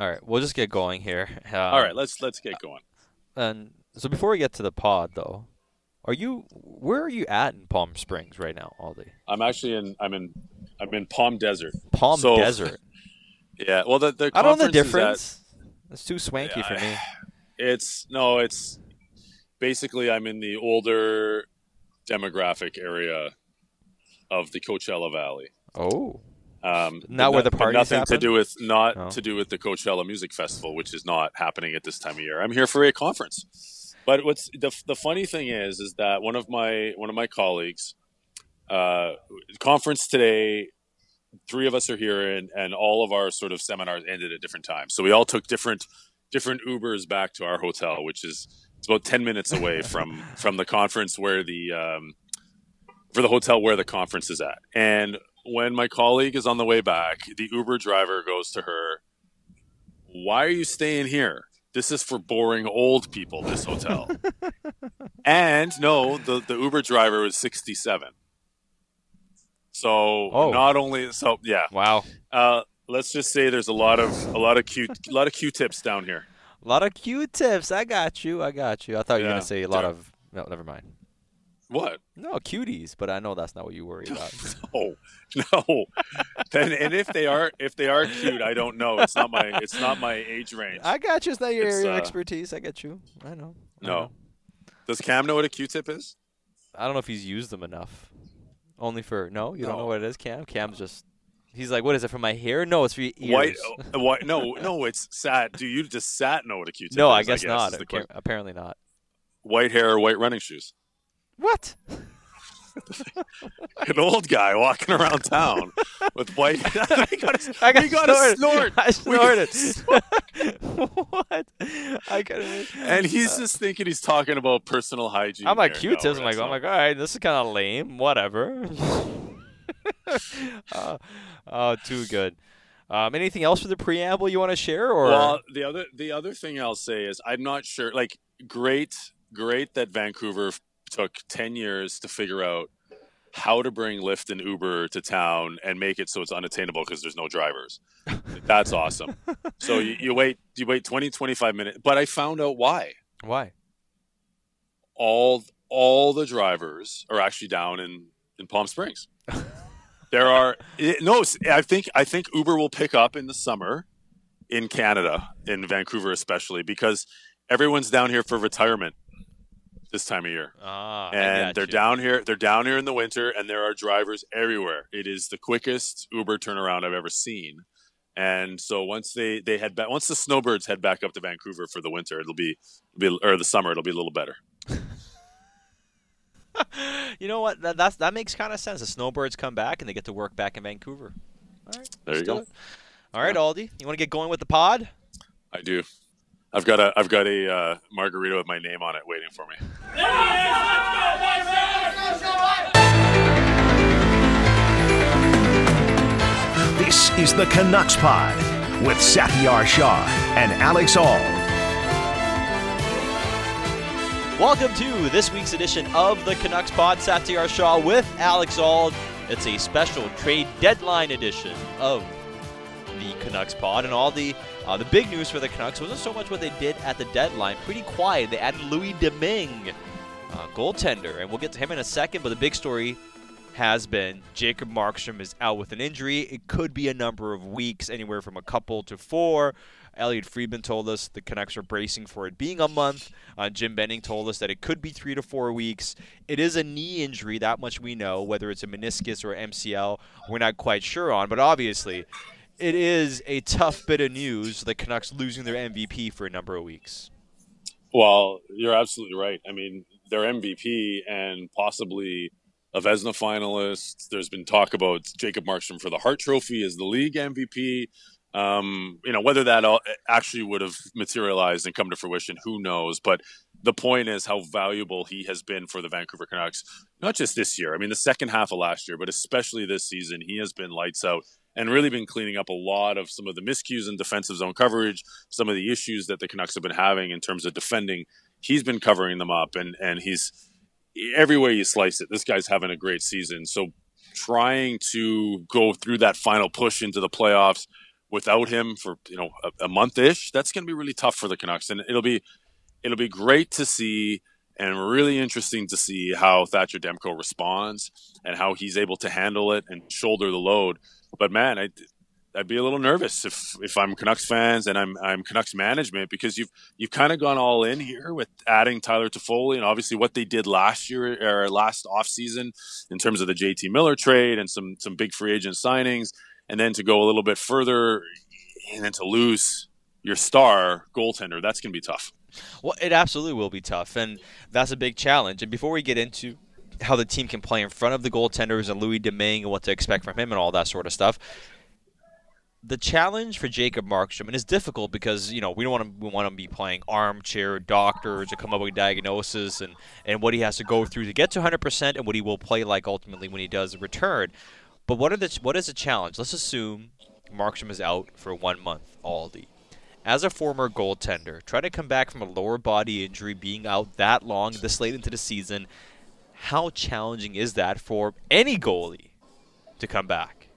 All right, we'll just get going here. Um, All right, let's let's get going. And so before we get to the pod, though, are you where are you at in Palm Springs right now, Aldi? I'm actually in I'm in I'm in Palm Desert. Palm So- Desert. Yeah. Well, the the I don't know the conference is at- difference. It's too swanky for me. It's no, it's basically I'm in the older demographic area of the Coachella Valley. Oh, Um, Not where the but parties Nothing happen? to do with not Oh. to do with the Coachella Music Festival, which is not happening at this time of year. I'm here for a conference. But what's the the funny thing is, is that one of my one of my colleagues, uh, conference today. Three of us are here, and, and all of our sort of seminars ended at different times. So we all took different different Ubers back to our hotel, which is it's about ten minutes away from from the conference where the um, for the hotel where the conference is at. And when my colleague is on the way back, the Uber driver goes to her, Why are you staying here? This is for boring old people, this hotel. and no, the, the Uber driver was 67. So Oh. not only so yeah. wow. Uh, let's just say there's a lot of a lot of Q a lot of Q tips down here. A lot of Q-tips. I got you. I got you. I thought you were Yeah. gonna say a lot Yeah. of. No, never mind. What? No cuties, but I know that's not what you worry about. No, no. then and if they are if they are cute, I don't know. It's not my it's not my age range. I got you. It's not your It's, area of uh, expertise. I get you. I know. I No. know. Does Cam know what a Q-tip is? I don't know if he's used them enough. Only for no, you don't know what it is, Cam. Cam's just. He's like, what is it for my hair? No, it's for your ears. White, uh, white. No, no, it's sat. Do you just sat know what a Q-tip no, is? I guess, not. the Appar- question. apparently not. White hair or white running shoes. What? An old guy walking around town with white. we got to I got snorted. snort. I snorted. what? I got And he's just thinking he's talking about personal hygiene. I'm like Q-tips. I'm like, I'm like, all right, this is kind of lame. Whatever. uh, oh, too good. Um, anything else for the preamble you want to share, or Well, the other the other thing I'll say is I'm not sure. Like, great, great that Vancouver took ten years to figure out how to bring Lyft and Uber to town and make it so it's unattainable because there's no drivers. That's awesome. So you, you wait, you wait 20, 25 minutes. But I found out why. why? All all the drivers are actually down in in Palm Springs. There are it, no. I think I think Uber will pick up in the summer in Canada, in Vancouver especially, because everyone's down here for retirement this time of year, Ah, and they're you. down here. They're down here in the winter, and there are drivers everywhere. It is the quickest Uber turnaround I've ever seen. And so once they they head back, once the snowbirds head back up to Vancouver for the winter, it'll be, it'll be or the summer, it'll be a little better. you know what? That that's, that makes kind of sense. The snowbirds come back and they get to work back in Vancouver. All right, there you go. It. All right, Aldi, you want to get going with the pod? I do. I've got a I've got a uh, margarita with my name on it waiting for me. This is the Canucks Pod with Satiar Shah and Alex Auld. Welcome to this week's edition of the Canucks Pod. Satiar Shah with Alex Auld. It's a special trade deadline edition of the Canucks Pod, and all the uh, the big news for the Canucks wasn't so much what they did at the deadline. Pretty quiet. They added Louis Domingue, uh, goaltender, and we'll get to him in a second. But the big story has been Jacob Markstrom is out with an injury. It could be a number of weeks, anywhere from a couple to four. Elliotte Friedman told us the Canucks are bracing for it being a month. Uh, Jim Benning told us that it could be three to four weeks. It is a knee injury, that much we know. Whether it's a meniscus or MCL, we're not quite sure on. But obviously, it is a tough bit of news. The Canucks losing their MVP for a number of weeks. Well, you're absolutely right. I mean, they're MVP and possibly a Vezina finalist. There's been talk about Jacob Markstrom for the Hart Trophy as the league MVP. Um, you know, whether that all actually would have materialized and come to fruition, who knows? But the point is how valuable he has been for the Vancouver Canucks, not just this year. I mean, the second half of last year, but especially this season, he has been lights out and really been cleaning up a lot of some of the miscues in defensive zone coverage, some of the issues that the Canucks have been having in terms of defending. He's been covering them up, and and he's every way you slice it. This guy's having a great season. So trying to go through that final push into the playoffs without him for you know a, a month ish, that's going to be really tough for the Canucks, and it'll be it'll be great to see and really interesting to see how Thatcher Demko responds and how he's able to handle it and shoulder the load. But man, I, I'd be a little nervous if if I'm Canucks fans and I'm I'm Canucks management because you've you've kind of gone all in here with adding Tyler Toffoli and obviously what they did last year or last offseason in terms of the JT Miller trade and some some big free agent signings and then to go a little bit further and then to lose your star goaltender that's going to be tough. Well, it absolutely will be tough and that's a big challenge. And before we get into how the team can play in front of the goaltenders and Louis Domingue and what to expect from him and all that sort of stuff the challenge for Jacob Markstrom and it's difficult because you know we don't want to we want to be playing armchair doctors to come up with diagnosis and and what he has to go through to get to 100% and what he will play like ultimately when he does return. But what are the what is the challenge? Let's assume Markstrom is out for one month, Aldi. As a former goaltender, try to come back from a lower body injury, being out that long, this late into the season. How challenging is that for any goalie to come back?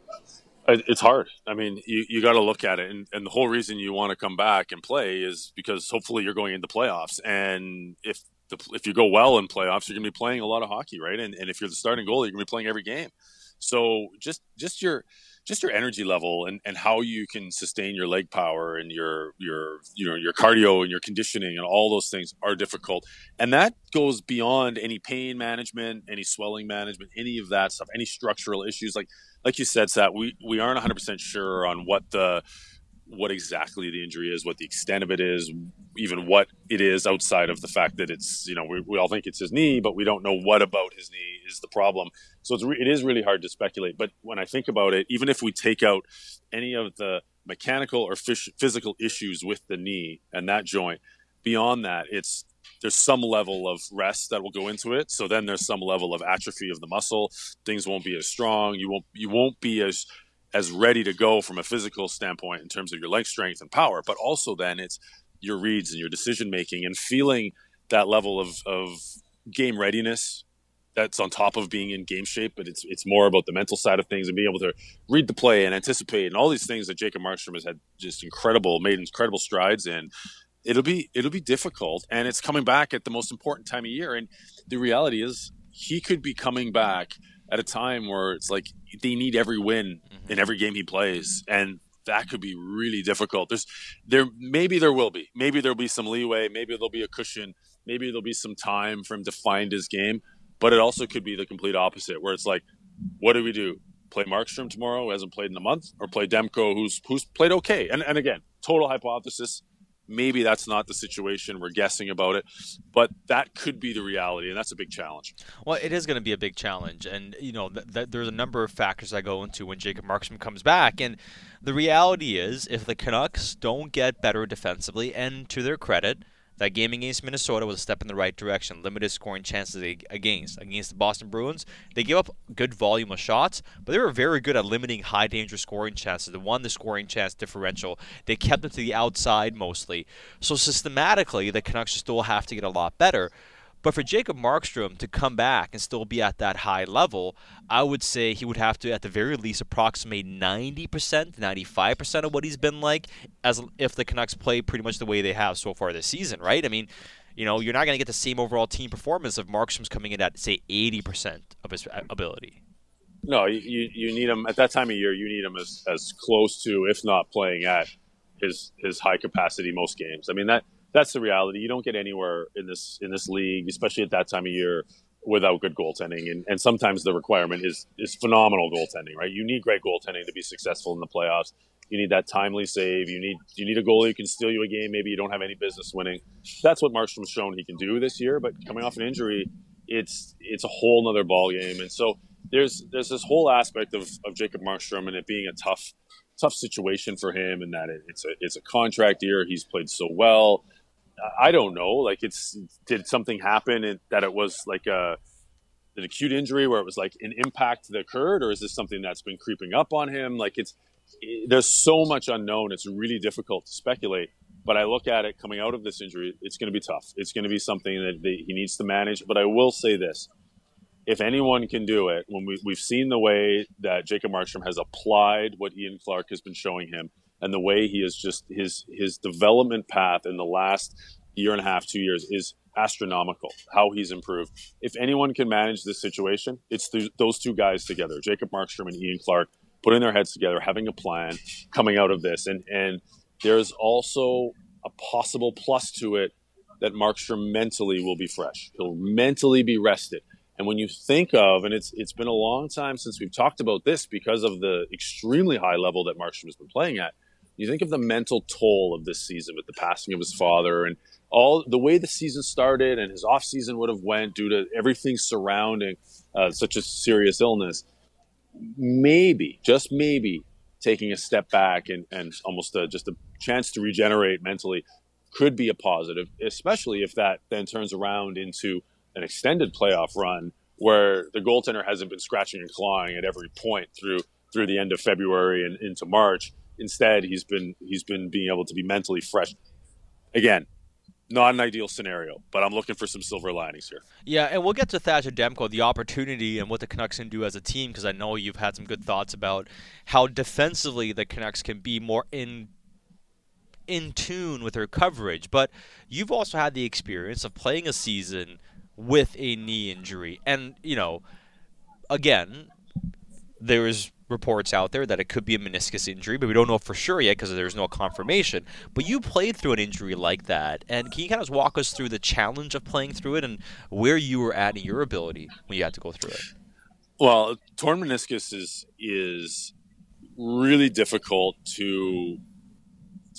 It's hard. I mean, you, you got to look at it. And, and the whole reason you want to come back and play is because hopefully you're going into playoffs. And if the, if you go well in playoffs, you're going to be playing a lot of hockey, right? And, and if you're the starting goalie, you're going to be playing every game. So just just your just your energy level and, and how you can sustain your leg power and your your you know your cardio and your conditioning and all those things are difficult. And that goes beyond any pain management any swelling management any of that stuff any structural issues. Like like you said Sat, we we aren't 100% sure on what the what exactly the injury is, what the extent of it is, even what it is outside of the fact that it's, you know, we, we all think it's his knee, but we don't know what about his knee is the problem. So it's re- it is really hard to speculate. But when I think about it, even if we take out any of the mechanical or physical issues with the knee and that joint, beyond that, it's there's some level of rest that will go into it. So then there's some level of atrophy of the muscle. Things won't be as strong. You won't you won't be as as ready to go from a physical standpoint in terms of your leg strength and power, but also then it's your reads and your decision making and feeling that level of, of game readiness that's on top of being in game shape, but it's it's more about the mental side of things and being able to read the play and anticipate and all these things that Jacob Markstrom has had just incredible, made incredible strides in. It'll be it'll be difficult, and it's coming back at the most important time of year. And the reality is, he could be coming back at a time where it's like they need every win mm-hmm. in every game he plays, and that could be really difficult. There's there maybe there will be maybe there'll be some leeway, maybe there'll be a cushion, maybe there'll be some time for him to find his game, but it also could be the complete opposite, where it's like, what do we do? Play Markstrom tomorrow, who hasn't played in a month, or play Demko, who's who's played okay? And and again, total hypothesis maybe that's not the situation. We're guessing about it, but that could be the reality, and that's a big challenge. Well, it is going to be a big challenge, and you know, th- th- there's a number of factors I go into when Jacob Markstrom comes back, and the reality is, if the Canucks don't get better defensively, and to their credit, that game against Minnesota was a step in the right direction. Limited scoring chances against against the Boston Bruins. They gave up good volume of shots, but they were very good at limiting high danger scoring chances. They won the scoring chance differential. They kept it to the outside mostly. So systematically, the Canucks still have to get a lot better. But for Jacob Markstrom to come back and still be at that high level, I would say he would have to, at the very least, approximate 90%, 95% of what he's been like, as if the Canucks play pretty much the way they have so far this season, right? I mean, you know, you're not going to get the same overall team performance if Markstrom's coming in at, say, 80% of his uh, ability. No, you, you need him at that time of year. You need him as, as close to, if not playing at, his his high capacity most games. I mean that that's the reality. You don't get anywhere in this in this league, especially at that time of year, without good goaltending. And, and sometimes the requirement is is phenomenal goaltending. Right? You need great goaltending to be successful in the playoffs. You need that timely save. You need you need a goalie who can steal you a game. Maybe you don't have any business winning. That's what Markstrom's shown he can do this year. But coming off an injury, it's it's a whole nother ball game. And so there's there's this whole aspect of, of Jacob Markstrom and it being a tough tough situation for him and that it, it's a it's a contract year. He's played so well. I don't know. Like, it's did something happen that it was like a an acute injury where it was like an impact that occurred, or is this something that's been creeping up on him? Like, it's it, there's so much unknown. It's really difficult to speculate. But I look at it coming out of this injury, it's going to be tough. It's going to be something that they, he needs to manage. But I will say this: if anyone can do it, when we, we've seen the way that Jacob Markstrom has applied what Ian Clark has been showing him and the way he is just his his development path in the last year and a half, two years is astronomical. How he's improved. If anyone can manage this situation, it's th- those two guys together, Jacob Markstrom and Ian Clark, putting their heads together, having a plan, coming out of this, and and there's also a possible plus to it that Markstrom mentally will be fresh. He'll mentally be rested. And when you think of, and it's it's been a long time since we've talked about this because of the extremely high level that Markstrom has been playing at. You think of the mental toll of this season with the passing of his father and all the way the season started and his off season would have went due to everything surrounding uh, such a serious illness. Maybe, just maybe, taking a step back and, and almost a, just a chance to regenerate mentally could be a positive, especially if that then turns around into an extended playoff run where the goaltender hasn't been scratching and clawing at every point through through the end of February and into March. Instead, he's been he's been being able to be mentally fresh. Again, not an ideal scenario, but I'm looking for some silver linings here. Yeah, and we'll get to Thatcher Demko, the opportunity and what the Canucks can do as a team, because I know you've had some good thoughts about how defensively the Canucks can be more in in tune with their coverage. But you've also had the experience of playing a season with a knee injury. And, you know, again, there is reports out there that it could be a meniscus injury, but we don't know for sure yet because there's no confirmation. But you played through an injury like that, and can you kind of walk us through the challenge of playing through it and where you were at in your ability when you had to go through it? Well, torn meniscus is is really difficult to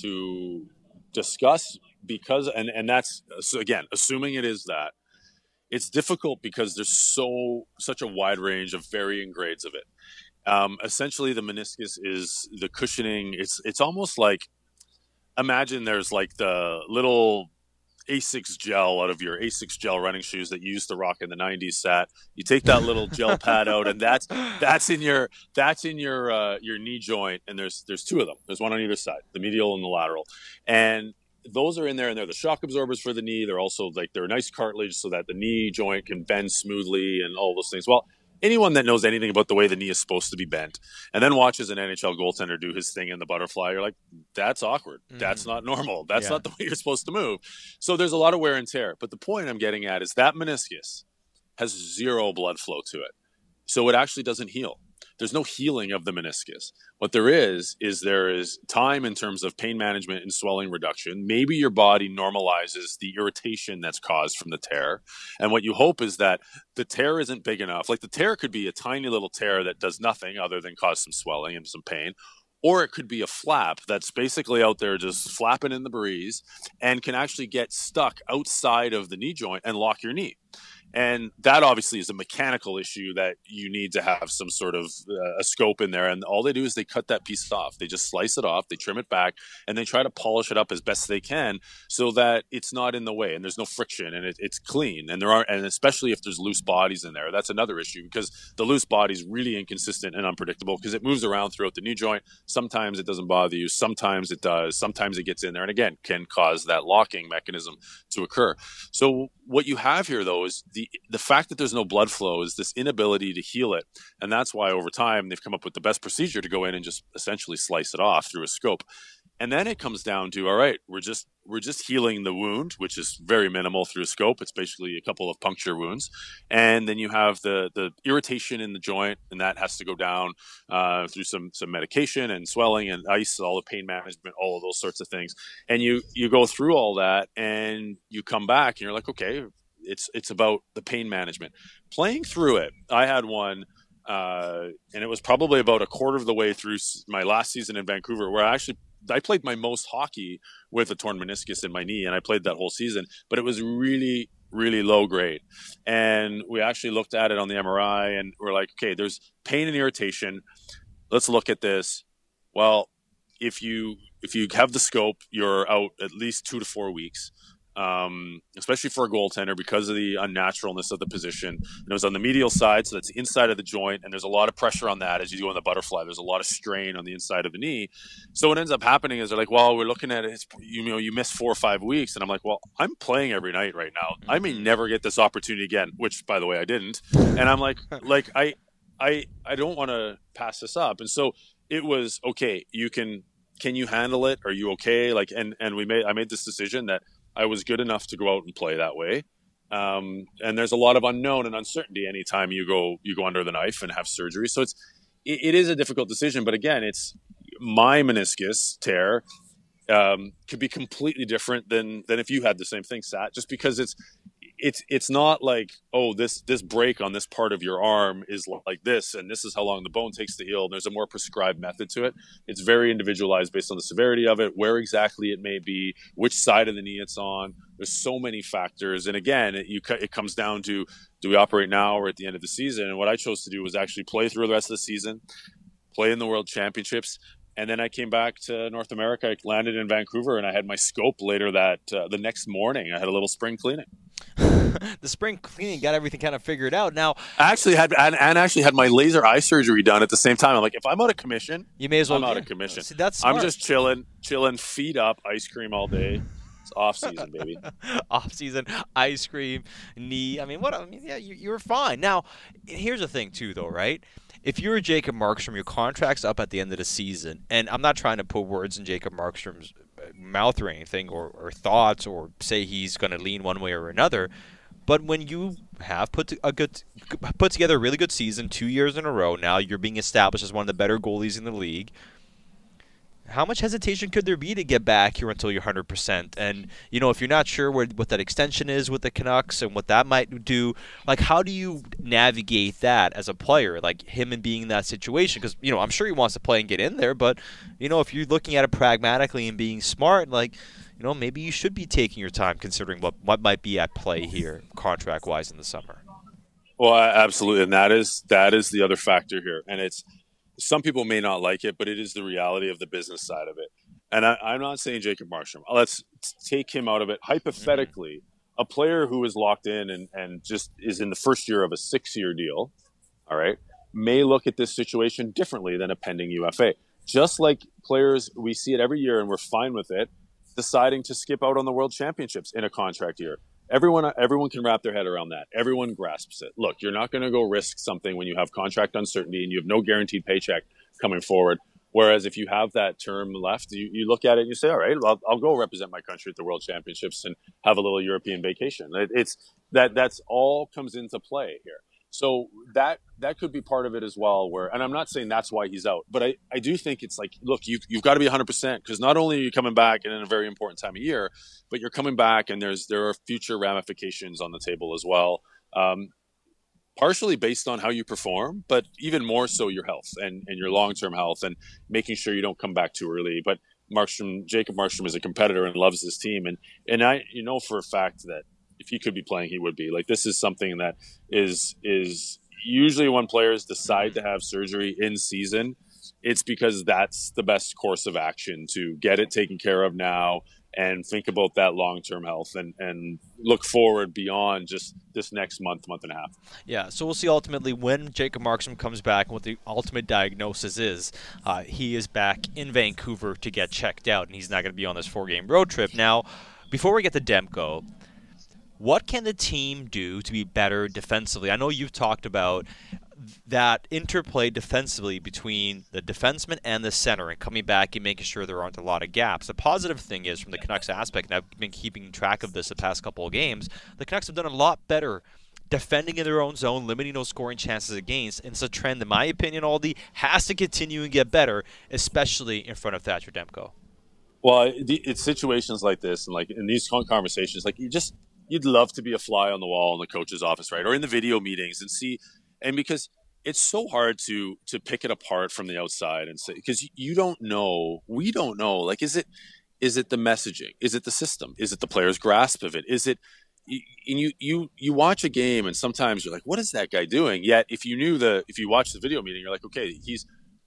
to discuss because and and that's again assuming it is that it's difficult because there's so such a wide range of varying grades of it. Um, essentially, the meniscus is the cushioning. It's it's almost like imagine there's like the little Asics gel out of your Asics gel running shoes that used to rock in the '90s. Sat you take that little gel pad out, and that's that's in your that's in your uh, your knee joint. And there's there's two of them. There's one on either side, the medial and the lateral, and those are in there and they're the shock absorbers for the knee. They're also like they're nice cartilage so that the knee joint can bend smoothly and all those things. Well, anyone that knows anything about the way the knee is supposed to be bent and then watches an NHL goaltender do his thing in the butterfly, you're like, that's awkward. Mm. That's not normal. That's yeah. not the way you're supposed to move. So there's a lot of wear and tear. But the point I'm getting at is that meniscus has zero blood flow to it. So it actually doesn't heal there's no healing of the meniscus. What there is is there is time in terms of pain management and swelling reduction. Maybe your body normalizes the irritation that's caused from the tear. And what you hope is that the tear isn't big enough. Like the tear could be a tiny little tear that does nothing other than cause some swelling and some pain or it could be a flap that's basically out there just flapping in the breeze and can actually get stuck outside of the knee joint and lock your knee and that obviously is a mechanical issue that you need to have some sort of uh, a scope in there. And all they do is they cut that piece off. They just slice it off they trim it back and they try to polish it up as best they can so that it's not in the way and there's no friction and it, it's clean. And there are and especially if there's loose bodies in there that's another issue because the loose body is really inconsistent and unpredictable because it moves around throughout the knee joint. Sometimes it doesn't bother you. Sometimes it does. Sometimes it gets in there and again can cause that locking mechanism to occur. So what you have here though is the the fact that there's no blood flow is this inability to heal it. And that's why over time they've come up with the best procedure to go in and just essentially slice it off through a scope. And then it comes down to all right we're just we're just healing the wound which is very minimal through a scope. It's basically a couple of puncture wounds. And then you have the the irritation in the joint and that has to go down uh, through some some medication and swelling and ice all the pain management all of those sorts of things. And you you go through all that and you come back and you're like okay it's it's about the pain management playing through it i had one uh, and it was probably about a quarter of the way through my last season in Vancouver, where I actually I played my most hockey with a torn meniscus in my knee, and I played that whole season. But it was really, really low grade. And we actually looked at it on the MRI, and we're like, okay, there's pain and irritation. Let's look at this. Well, if you if you have the scope, you're out at least two to four weeks um, especially for a goaltender because of the unnaturalness of the position. And it was on the medial side, so that's the inside of the joint, and there's a lot of pressure on that as you go on the butterfly. There's a lot of strain on the inside of the knee. So what ends up happening is they're like, "Well, we're looking at it. you know, you miss four or five weeks," and I'm like, "Well, I'm playing every night right now. I may mm-hmm. never get this opportunity again." Which, by the way, I didn't. And I'm like, like I, I, I don't want to pass this up. And so it was okay. You can can you handle it? Are you okay? Like, and and we made I made this decision that I was good enough to go out and play that way. Um, and there's a lot of unknown and uncertainty anytime you go you go under the knife and have surgery. So it's it, it is a difficult decision. But again, it's my meniscus tear um, could be completely different than than if you had the same thing, Sat. Just because it's it's it's not like oh this this break on this part of your arm is like this and this is how long the bone takes to heal. There's a more prescribed method to it. It's very individualized based on the severity of it where exactly it may be which side of the knee it's on. There's so many factors. And again it, you, it comes down to do we operate now or at the end of the season? And what i chose to do was actually play through the rest of the season play in the world championships and then I came back to North America. I landed in Vancouver, and I had my scope later that uh, the next morning. I had a little spring cleaning. the spring cleaning got everything kind of figured out. Now, I actually had and, and, actually had my laser eye surgery done at the same time. I'm like, if I'm out of commission, you may as well. I'm out of commission. See, that's smart. I'm just chilling, chilling, feet up, ice cream all day. It's off season, baby. off season, ice cream, knee. I mean, what? I mean, yeah, you, you were fine. Now, here's the thing, too, though, right? If you're Jacob Markstrom, your contract's up at the end of the season, and I'm not trying to put words in Jacob Markstrom's uh, mouth or anything, or, or thoughts, or say he's going to lean one way or another. But when you have put a good, put together a really good season, two years in a row, now you're being established as one of the better goalies in the league how much hesitation could there be to get back here until you're 100%? And, you know, if you're not sure what, what that extension is with the Canucks and what that might do, like, how do you navigate that as a player, like him and being in that situation? Because, you know, I'm sure he wants to play and get in there, but, you know, if you're looking at it pragmatically and being smart, like, you know, maybe you should be taking your time considering what, what might be at play here contract wise in the summer. Well, absolutely. And that is, that is the other factor here. And it's, some people may not like it, but it is the reality of the business side of it. And I, am not saying Jacob Markstrom. Let's take him out of it. Hypothetically, mm-hmm. a player who is locked in and, and just is in the first year of a six year deal, all right, may look at this situation differently than a pending UFA. Just like players, we see it every year and we're fine with it, deciding to skip out on the world championships in a contract year everyone everyone can wrap their head around that. Everyone grasps it. Look, you're not going to go risk something when you have contract uncertainty and you have no guaranteed paycheck coming forward. Whereas if you have that term left, you, you look at it and you say, all right, I'll, I'll go represent my country at the World Championships and have a little European vacation. It, it's that that's all comes into play here. So that that could be part of it as well. Where, and I'm not saying that's why he's out, but I, I do think it's like, look, you you've got to be 100 percent because not only are you coming back and in a very important time of year, but you're coming back and there's there are future ramifications on the table as well. Um, partially based on how you perform, but even more so your health and, and your long term health and making sure you don't come back too early. But Markstrom, Jacob Markstrom is a competitor and loves this team, and and I you know for a fact that if he could be playing, he would be. Like this is something that is is usually when players decide to have surgery in season, it's because that's the best course of action to get it taken care of now and think about that long term health and, and look forward beyond just this next month, month and a half. Yeah, so we'll see ultimately when Jacob Markstrom comes back and what the ultimate diagnosis is. Uh, he is back in Vancouver to get checked out, and he's not going to be on this four game road trip. Now, before we get to Demko, what can the team do to be better defensively? I know you've talked about that interplay defensively between the defenseman and the center and coming back and making sure there aren't a lot of gaps. The positive thing is, from the Canucks aspect, and I've been keeping track of this the past couple of games, the Canucks have done a lot better defending in their own zone, limiting those scoring chances against. And it's a trend, in my opinion, Aldi, has to continue and get better, especially in front of Thatcher Demko. Well, it's situations like this, and like in these conversations, like you just you'd love to be a fly on the wall in the coach's office, right? Or in the video meetings and see, and because it's so hard to to pick it apart from the outside and say because you don't know, we don't know. Like, is it is it the messaging? Is it the system? Is it the player's grasp of it? Is it and you you you watch a game and sometimes you're like, what is that guy doing? Yet if you knew the if you watch the video meeting, you're like, okay, he's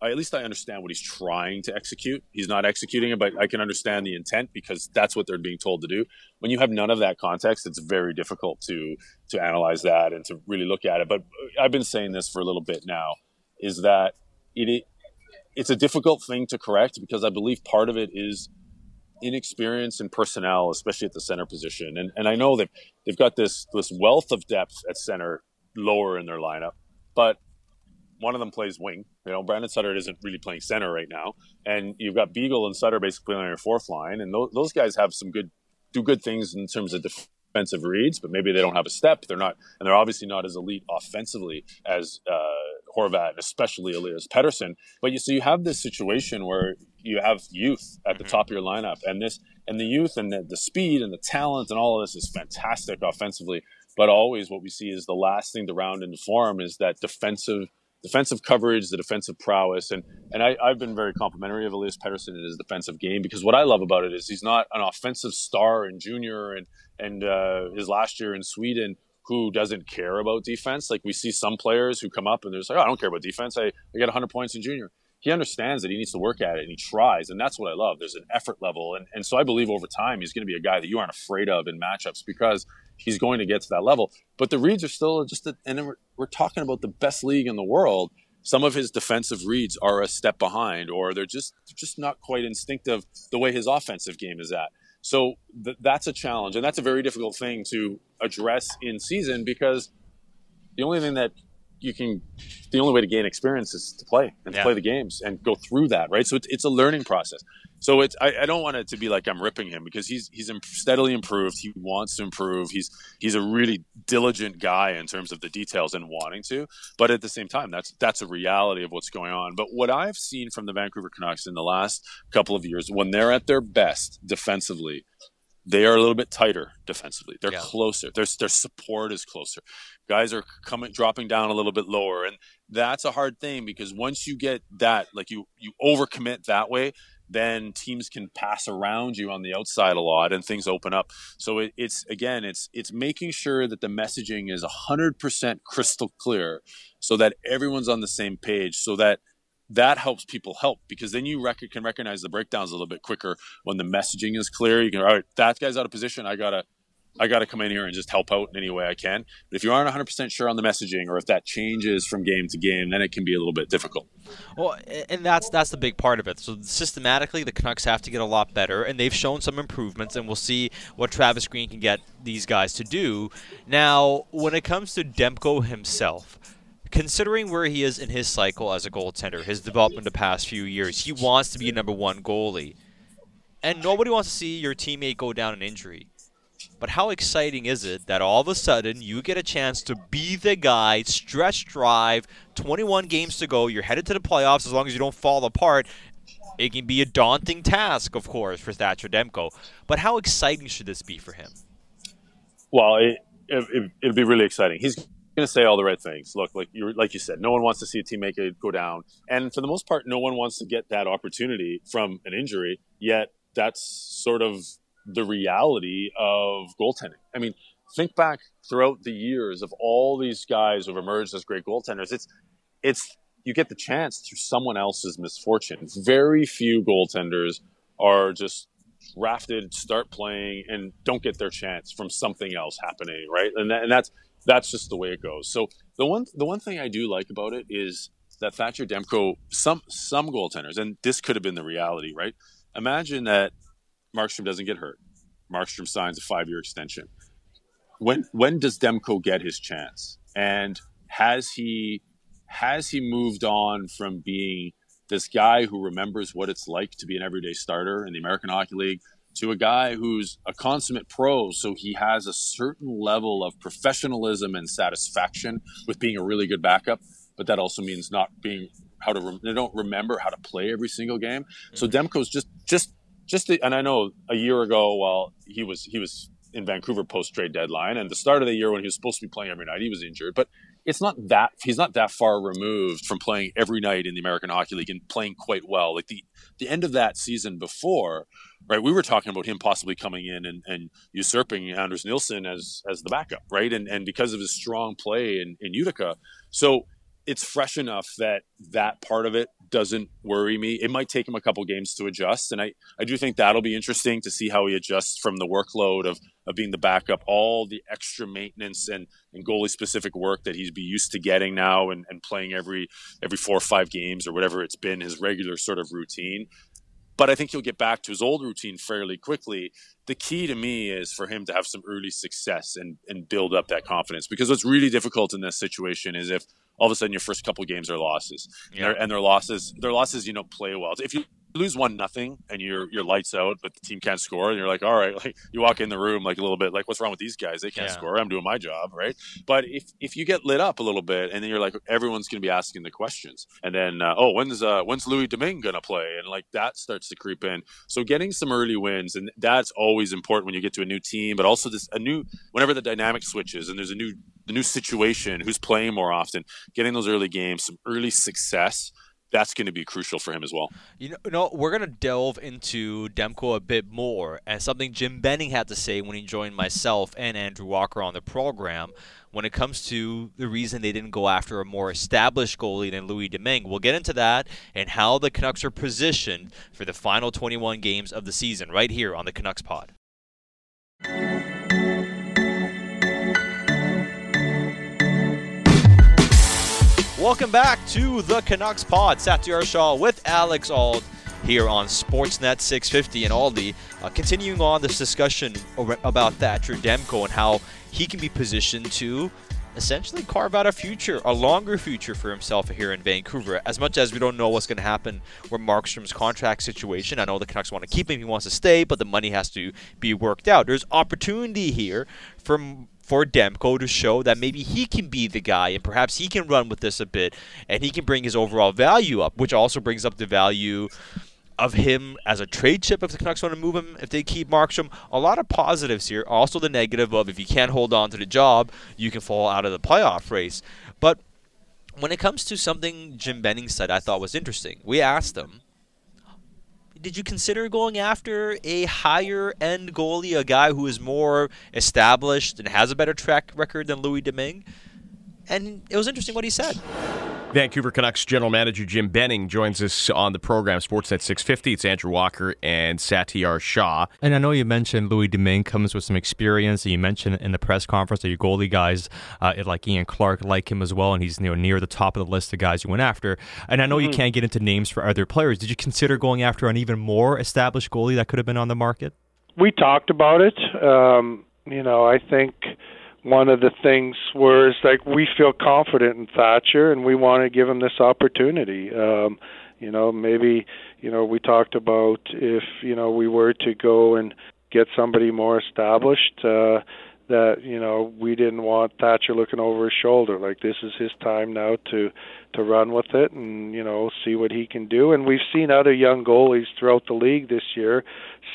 at least I understand what he's trying to execute. He's not executing it, but I can understand the intent because that's what they're being told to do. When you have none of that context, it's very difficult to to analyze that and to really look at it. But I've been saying this for a little bit now, is that it it's a difficult thing to correct because I believe part of it is inexperience and personnel, especially at the center position. And and I know that they've got this this wealth of depth at center lower in their lineup, but one of them plays wing. You know, Brandon Sutter isn't really playing center right now, and you've got Beagle and Sutter basically on your fourth line, and those, those guys have some good do good things in terms of defensive reads, but maybe they don't have a step. They're not, and they're obviously not as elite offensively as uh, Horvat, especially Elias Pettersson. But you so you have this situation where you have youth at the mm-hmm. top of your lineup, and this and the youth and the, the speed and the talent and all of this is fantastic offensively. But always, what we see is the last thing to round into form is that defensive defensive coverage, the defensive prowess, and and I, have been very complimentary of Elias Pettersson in his defensive game because what I love about it is he's not an offensive star in junior and and uh, his last year in Sweden who doesn't care about defense. Like we see some players who come up and they're just like, oh, I don't care about defense. I, I got 100 points in junior. He understands that he needs to work at it and he tries. And that's what I love. There's an effort level. And, and so I believe over time he's going to be a guy that you aren't afraid of in matchups because he's going to get to that level. But the reads are still just, a, and we're, we're talking about the best league in the world. Some of his defensive reads are a step behind, or they're just just not quite instinctive the way his offensive game is at. So th- that's a challenge, and that's a very difficult thing to address in season because the only thing that you can, the only way to gain experience is to play and yeah. play the games and go through that, right? So it's, it's a learning process. So it's I, I, don't want it to be like I'm ripping him because he's he's steadily improved. He wants to improve. He's he's a really diligent guy in terms of the details and wanting to. But at the same time, that's that's a reality of what's going on. But what I've seen from the Vancouver Canucks in the last couple of years, when they're at their best defensively, they are a little bit tighter defensively. They're yeah. closer. Their their support is closer. Guys are coming dropping down a little bit lower, and that's a hard thing because once you get that, like you you overcommit that way, then teams can pass around you on the outside a lot and things open up. So it, it's again, it's it's making sure that the messaging is hundred percent crystal clear, so that everyone's on the same page, so that that helps people help because then you rec- can recognize the breakdowns a little bit quicker when the messaging is clear. You can all right, that guy's out of position. I gotta I got to come in here and just help out in any way I can. But if you aren't 100% sure on the messaging or if that changes from game to game, then it can be a little bit difficult. Well, and that's that's the big part of it. So systematically, the Canucks have to get a lot better, and they've shown some improvements, and we'll see what Travis Green can get these guys to do. Now, when it comes to Demko himself, considering where he is in his cycle as a goaltender, his development the past few years, he wants to be a number one goalie. And nobody wants to see your teammate go down an injury. But how exciting is it that all of a sudden you get a chance to be the guy, stretch drive, 21 games to go, you're headed to the playoffs as long as you don't fall apart. It can be a daunting task, of course, for Thatcher Demko. But how exciting should this be for him? Well, it, it, it'll be really exciting. He's going to say all the right things. Look, like you like you said, no one wants to see a teammate go down, and for the most part, no one wants to get that opportunity from an injury. Yet that's sort of the reality of goaltending. I mean, think back throughout the years of all these guys who've emerged as great goaltenders. It's it's you get the chance through someone else's misfortune. Very few goaltenders are just drafted, start playing, and don't get their chance from something else happening, right? And, that, and that's that's just the way it goes. So the one the one thing I do like about it is that Thatcher Demko, some some goaltenders, and this could have been the reality, right? Imagine that Markstrom doesn't get hurt. Markstrom signs a five year extension. When when does Demko get his chance? And has he has he moved on from being this guy who remembers what it's like to be an everyday starter in the American Hockey League to a guy who's a consummate pro, so he has a certain level of professionalism and satisfaction with being a really good backup, but that also means not being how to they don't remember how to play every single game. So mm-hmm. Demko's just just just the, and I know a year ago, while he was he was in Vancouver post trade deadline, and the start of the year when he was supposed to be playing every night, he was injured. But it's not that he's not that far removed from playing every night in the American Hockey League and playing quite well. Like the the end of that season before, right? We were talking about him possibly coming in and, and usurping Anders Nilsson as as the backup, right? And and because of his strong play in, in Utica, so it's fresh enough that that part of it doesn't worry me. It might take him a couple games to adjust, and I, I do think that'll be interesting to see how he adjusts from the workload of, of being the backup, all the extra maintenance and, and goalie specific work that he's be used to getting now and, and playing every every four or five games or whatever it's been his regular sort of routine. But I think he'll get back to his old routine fairly quickly. The key to me is for him to have some early success and, and build up that confidence because what's really difficult in this situation is if all of a sudden your first couple games are losses, Yeah. and, their, and their losses, their losses, you know, play well. If you lose one nothing and you're you're lights out, but the team can't score, and you're like, all right, like you walk in the room like a little bit like, what's wrong with these guys? They can't Yeah. score. I'm doing my job, right? But if if you get lit up a little bit, and then you're like, everyone's going to be asking the questions, and then uh, oh, when's uh, when's Louis Domingue going to play? And like that starts to creep in. So getting some early wins, and that's always important when you get to a new team, but also this a new whenever the dynamic switches and there's a new the new situation, who's playing more often, getting those early games, some early success. That's going to be crucial for him as well. You know, no, we're gonna delve into Demko a bit more, and something Jim Benning had to say when he joined myself and Andrew Walker on the program when it comes to the reason they didn't go after a more established goalie than Louis Domingue. We'll get into that and how the Canucks are positioned for the final 21 games of the season, right here on the Canucks Pod. Welcome back to the Canucks Pod. Satiar Shah with Alex Auld here on Sportsnet 650 and Aldi. Uh, continuing on this discussion about Thatcher Demko and how he can be positioned to essentially carve out a future, a longer future for himself here in Vancouver. As much as we don't know what's going to happen with Markstrom's contract situation, I know the Canucks want to keep him, he wants to stay, but the money has to be worked out. There's opportunity here for for Demko to show that maybe he can be the guy and perhaps he can run with this a bit and he can bring his overall value up, which also brings up the value of him as a trade chip if the Canucks want to move him, if they keep Markstrom. A lot of positives here. Also the negative of if you can't hold on to the job, you can fall out of the playoff race. But when it comes to something Jim Benning said I thought was interesting, we asked him, did you consider going after a higher end goalie, a guy who is more established and has a better track record than Louis Domingue? And it was interesting what he said. Vancouver Canucks general manager Jim Benning joins us on the program Sportsnet 650. It's Andrew Walker and Satiar Shah. And I know you mentioned Louis Domingue comes with some experience, and you mentioned in the press conference that your goalie guys, uh, like Ian Clark, like him as well, and he's you know near the top of the list of guys you went after. And I know you can't get into names for other players. Did you consider going after an even more established goalie that could have been on the market? we talked about it. Um, you know, I think one of the things was like we feel confident in Thatcher, and we want to give him this opportunity. Um, you know, maybe you know we talked about if you know we were to go and get somebody more established. Uh, that you know we didn't want Thatcher looking over his shoulder. Like this is his time now to to run with it and you know see what he can do. And we've seen other young goalies throughout the league this year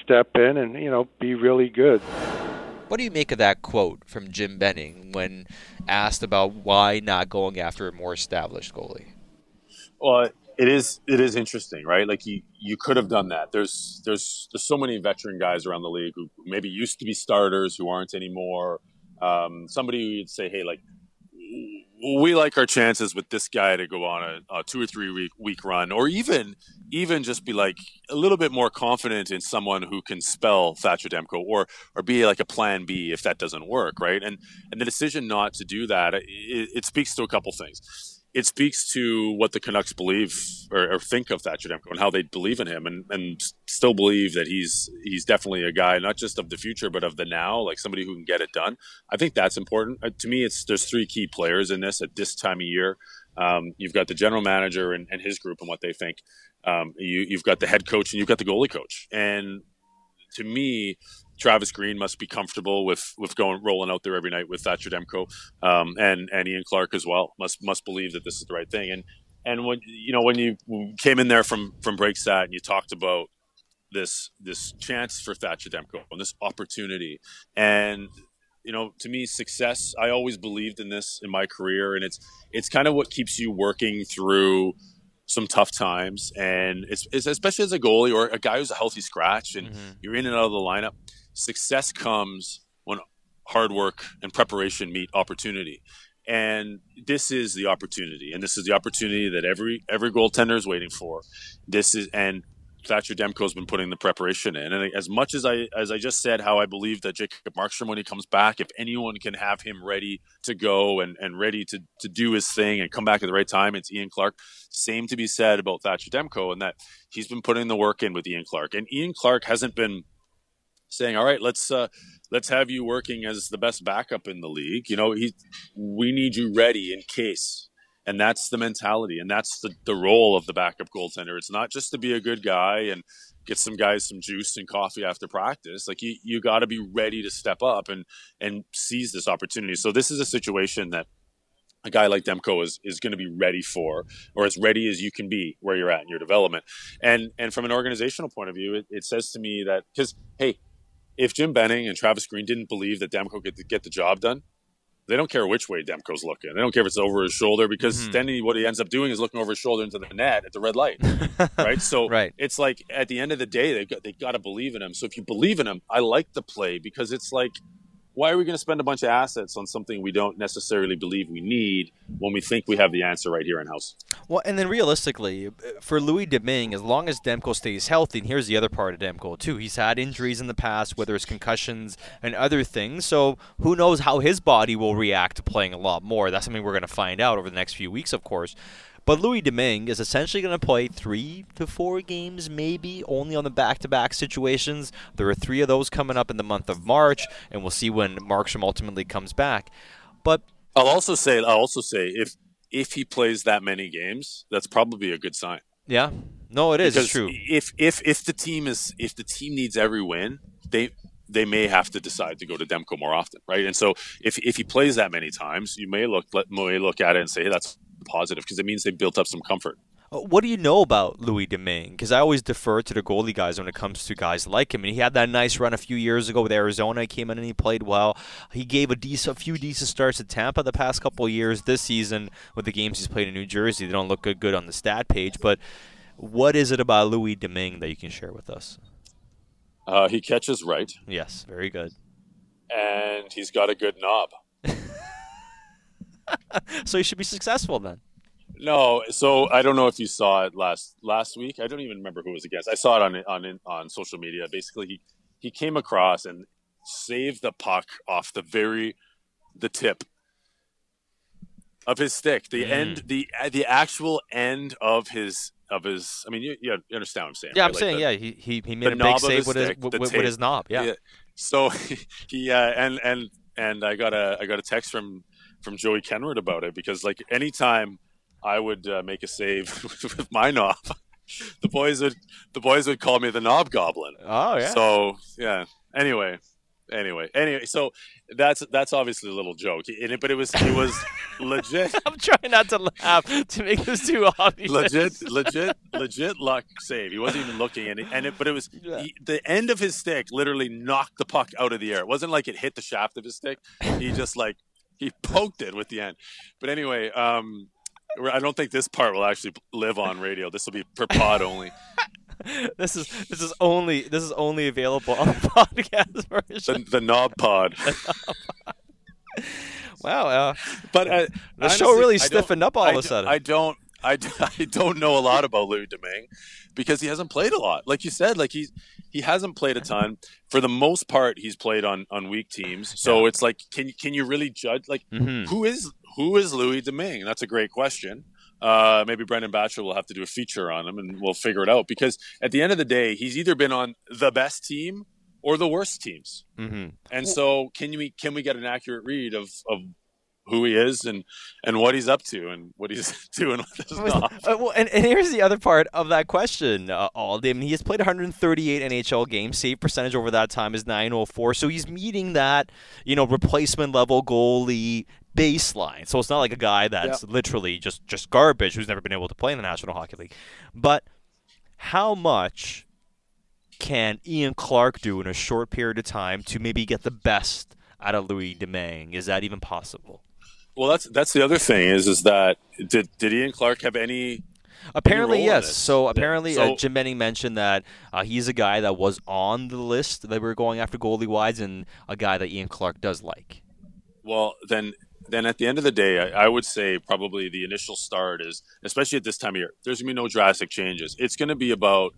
step in and you know be really good. What do you make of that quote from Jim Benning when asked about why not going after a more established goalie? Well, it is it is interesting, right? Like you you could have done that. There's there's there's so many veteran guys around the league who maybe used to be starters who aren't anymore. Um, somebody who you'd say, hey, like we like our chances with this guy to go on a, a two or three week week run, or even even just be like a little bit more confident in someone who can spell Thatcher Demko, or or be like a plan B if that doesn't work, right? And and the decision not to do that, it, it speaks to a couple things it speaks to what the Canucks believe or, or, think of Thatcher Demko and how they believe in him and, and still believe that he's he's definitely a guy not just of the future but of the now, like somebody who can get it done. I think that's important. Uh, to me, it's there's three key players in this at this time of year. Um, you've got the general manager and, and, his group and what they think. Um, you, you've got the head coach and you've got the goalie coach. And to me, Travis Green must be comfortable with with going rolling out there every night with Thatcher Demko, um, and and Ian Clark as well. Must must believe that this is the right thing. And and when you know when you came in there from from Breakstat and you talked about this this chance for Thatcher Demko and this opportunity, and you know to me success. I always believed in this in my career, and it's it's kind of what keeps you working through some tough times and it's, it's, especially as a goalie or a guy who's a healthy scratch and mm-hmm. you're in and out of the lineup success comes when hard work and preparation meet opportunity and this is the opportunity and this is the opportunity that every every goaltender is waiting for this is and Thatcher Demko's been putting the preparation in. And as much as I as I just said how I believe that Jacob Markstrom when he comes back, if anyone can have him ready to go and, and ready to, to do his thing and come back at the right time, it's Ian Clark. Same to be said about Thatcher Demko and that he's been putting the work in with Ian Clark. And Ian Clark hasn't been saying, All right, let's uh let's have you working as the best backup in the league. You know, he we need you ready in case And that's the mentality, and that's the, the role of the backup goaltender. It's not just to be a good guy and get some guys some juice and coffee after practice. Like you, you got to be ready to step up and and seize this opportunity. So this is a situation that a guy like Demko is is going to be ready for, or as ready as you can be where you're at in your development. And and from an organizational point of view, it, it says to me that because hey, if Jim Benning and Travis Green didn't believe that Demko could get the job done, they don't care which way Demko's looking. They don't care if it's over his shoulder because mm-hmm. then he, what he ends up doing is looking over his shoulder into the net at the red light, right? So right. it's like at the end of the day, they got, they got to believe in him. So if you believe in him, I like the play because it's like – why are we going to spend a bunch of assets on something we don't necessarily believe we need when we think we have the answer right here in house? Well, and then realistically, for Louis Domingue, as long as Demko stays healthy, and here's the other part of Demko too, he's had injuries in the past, whether it's concussions and other things. So who knows how his body will react to playing a lot more? That's something we're going to find out over the next few weeks, of course. But Louis Domingue is essentially going to play three to four games, maybe, only on the back to back situations. There are three of those coming up in the month of March, and we'll see when Markstrom ultimately comes back. But I'll also say, I'll also say, if if he plays that many games, that's probably a good sign. Yeah, no, it is. Because it's true. If if if the team is if the team needs every win, they they may have to decide to go to Demko more often, right? And so if if he plays that many times, you may look let, may look at it and say hey, that's positive because it means they built up some comfort. Uh, what do you know about Louis Domingue? Because I always defer to the goalie guys when it comes to guys like him. And he had that nice run a few years ago with Arizona. He came in and he played well. He gave a decent, a few decent starts at Tampa the past couple years. This season, with the games he's played in New Jersey, they don't look good, good on the stat page. But what is it about Louis Domingue that you can share with us? Uh, he catches right. Yes, very good. And he's got a good knob. so he should be successful then. No, so I don't know if you saw it last last week. I don't even remember who was against. I saw it on on on social media. Basically, he he came across and saved the puck off the very the tip of his stick, the mm. end, the the actual end of his of his. I mean, you, you understand what I'm saying? Yeah, right? I'm like saying the, yeah. He he, he made a big save with, stick, his, with, with, his knob. Yeah. yeah. So he uh, and and and I got a I got a text from from Joey Kenward about it because like anytime I would uh, make a save with my knob, the boys would the boys would call me the knob goblin. Oh yeah. So yeah. Anyway, anyway, anyway. So that's that's obviously a little joke, it, but it was it was legit. I'm trying not to laugh to make this too obvious. Legit, legit, legit luck save. He wasn't even looking, and it, and it, but it was yeah. he, the end of his stick literally knocked the puck out of the air. It wasn't like it hit the shaft of his stick. He just like he poked it with the end. But anyway, um, I don't think this part will actually live on radio. This will be per pod only. this is this is only this is only available on the podcast version. The, the knob pod. wow, uh, but uh, the honestly, show really stiffened up all I of a sudden. I don't I, I don't know a lot about Louis Domingue because he hasn't played a lot. Like you said, like he's he hasn't played a ton. For the most part, he's played on on weak teams. So yeah. it's like, can can you really judge? Like, mm-hmm. who is who is Louis Domingue? That's a great question. Uh, maybe Brendan Batchelor will have to do a feature on him, and we'll figure it out. Because at the end of the day, he's either been on the best team or the worst teams. Mm-hmm. And so, can we can we get an accurate read of of who he is and and what he's up to and what he's doing with his uh, well, and, and here's the other part of that question, uh, Aldi. I mean, he has played 138 NHL games. Save percentage over that time is 904. So he's meeting that, you know, replacement level goalie baseline. So it's not like a guy that's yep. literally just just garbage who's never been able to play in the National Hockey League. But how much can Ian Clark do in a short period of time to maybe get the best out of Louis Domingue? Is that even possible? Well, that's that's the other thing is is that did did Ian Clark have any? Apparently, yes. So apparently, so, uh, Jim Benning mentioned that uh, he's a guy that was on the list that we are going after goalie wise, and a guy that Ian Clark does like. Well, then then at the end of the day, I, I, would say probably the initial start is, especially at this time of year, there's going to be no drastic changes. It's going to be about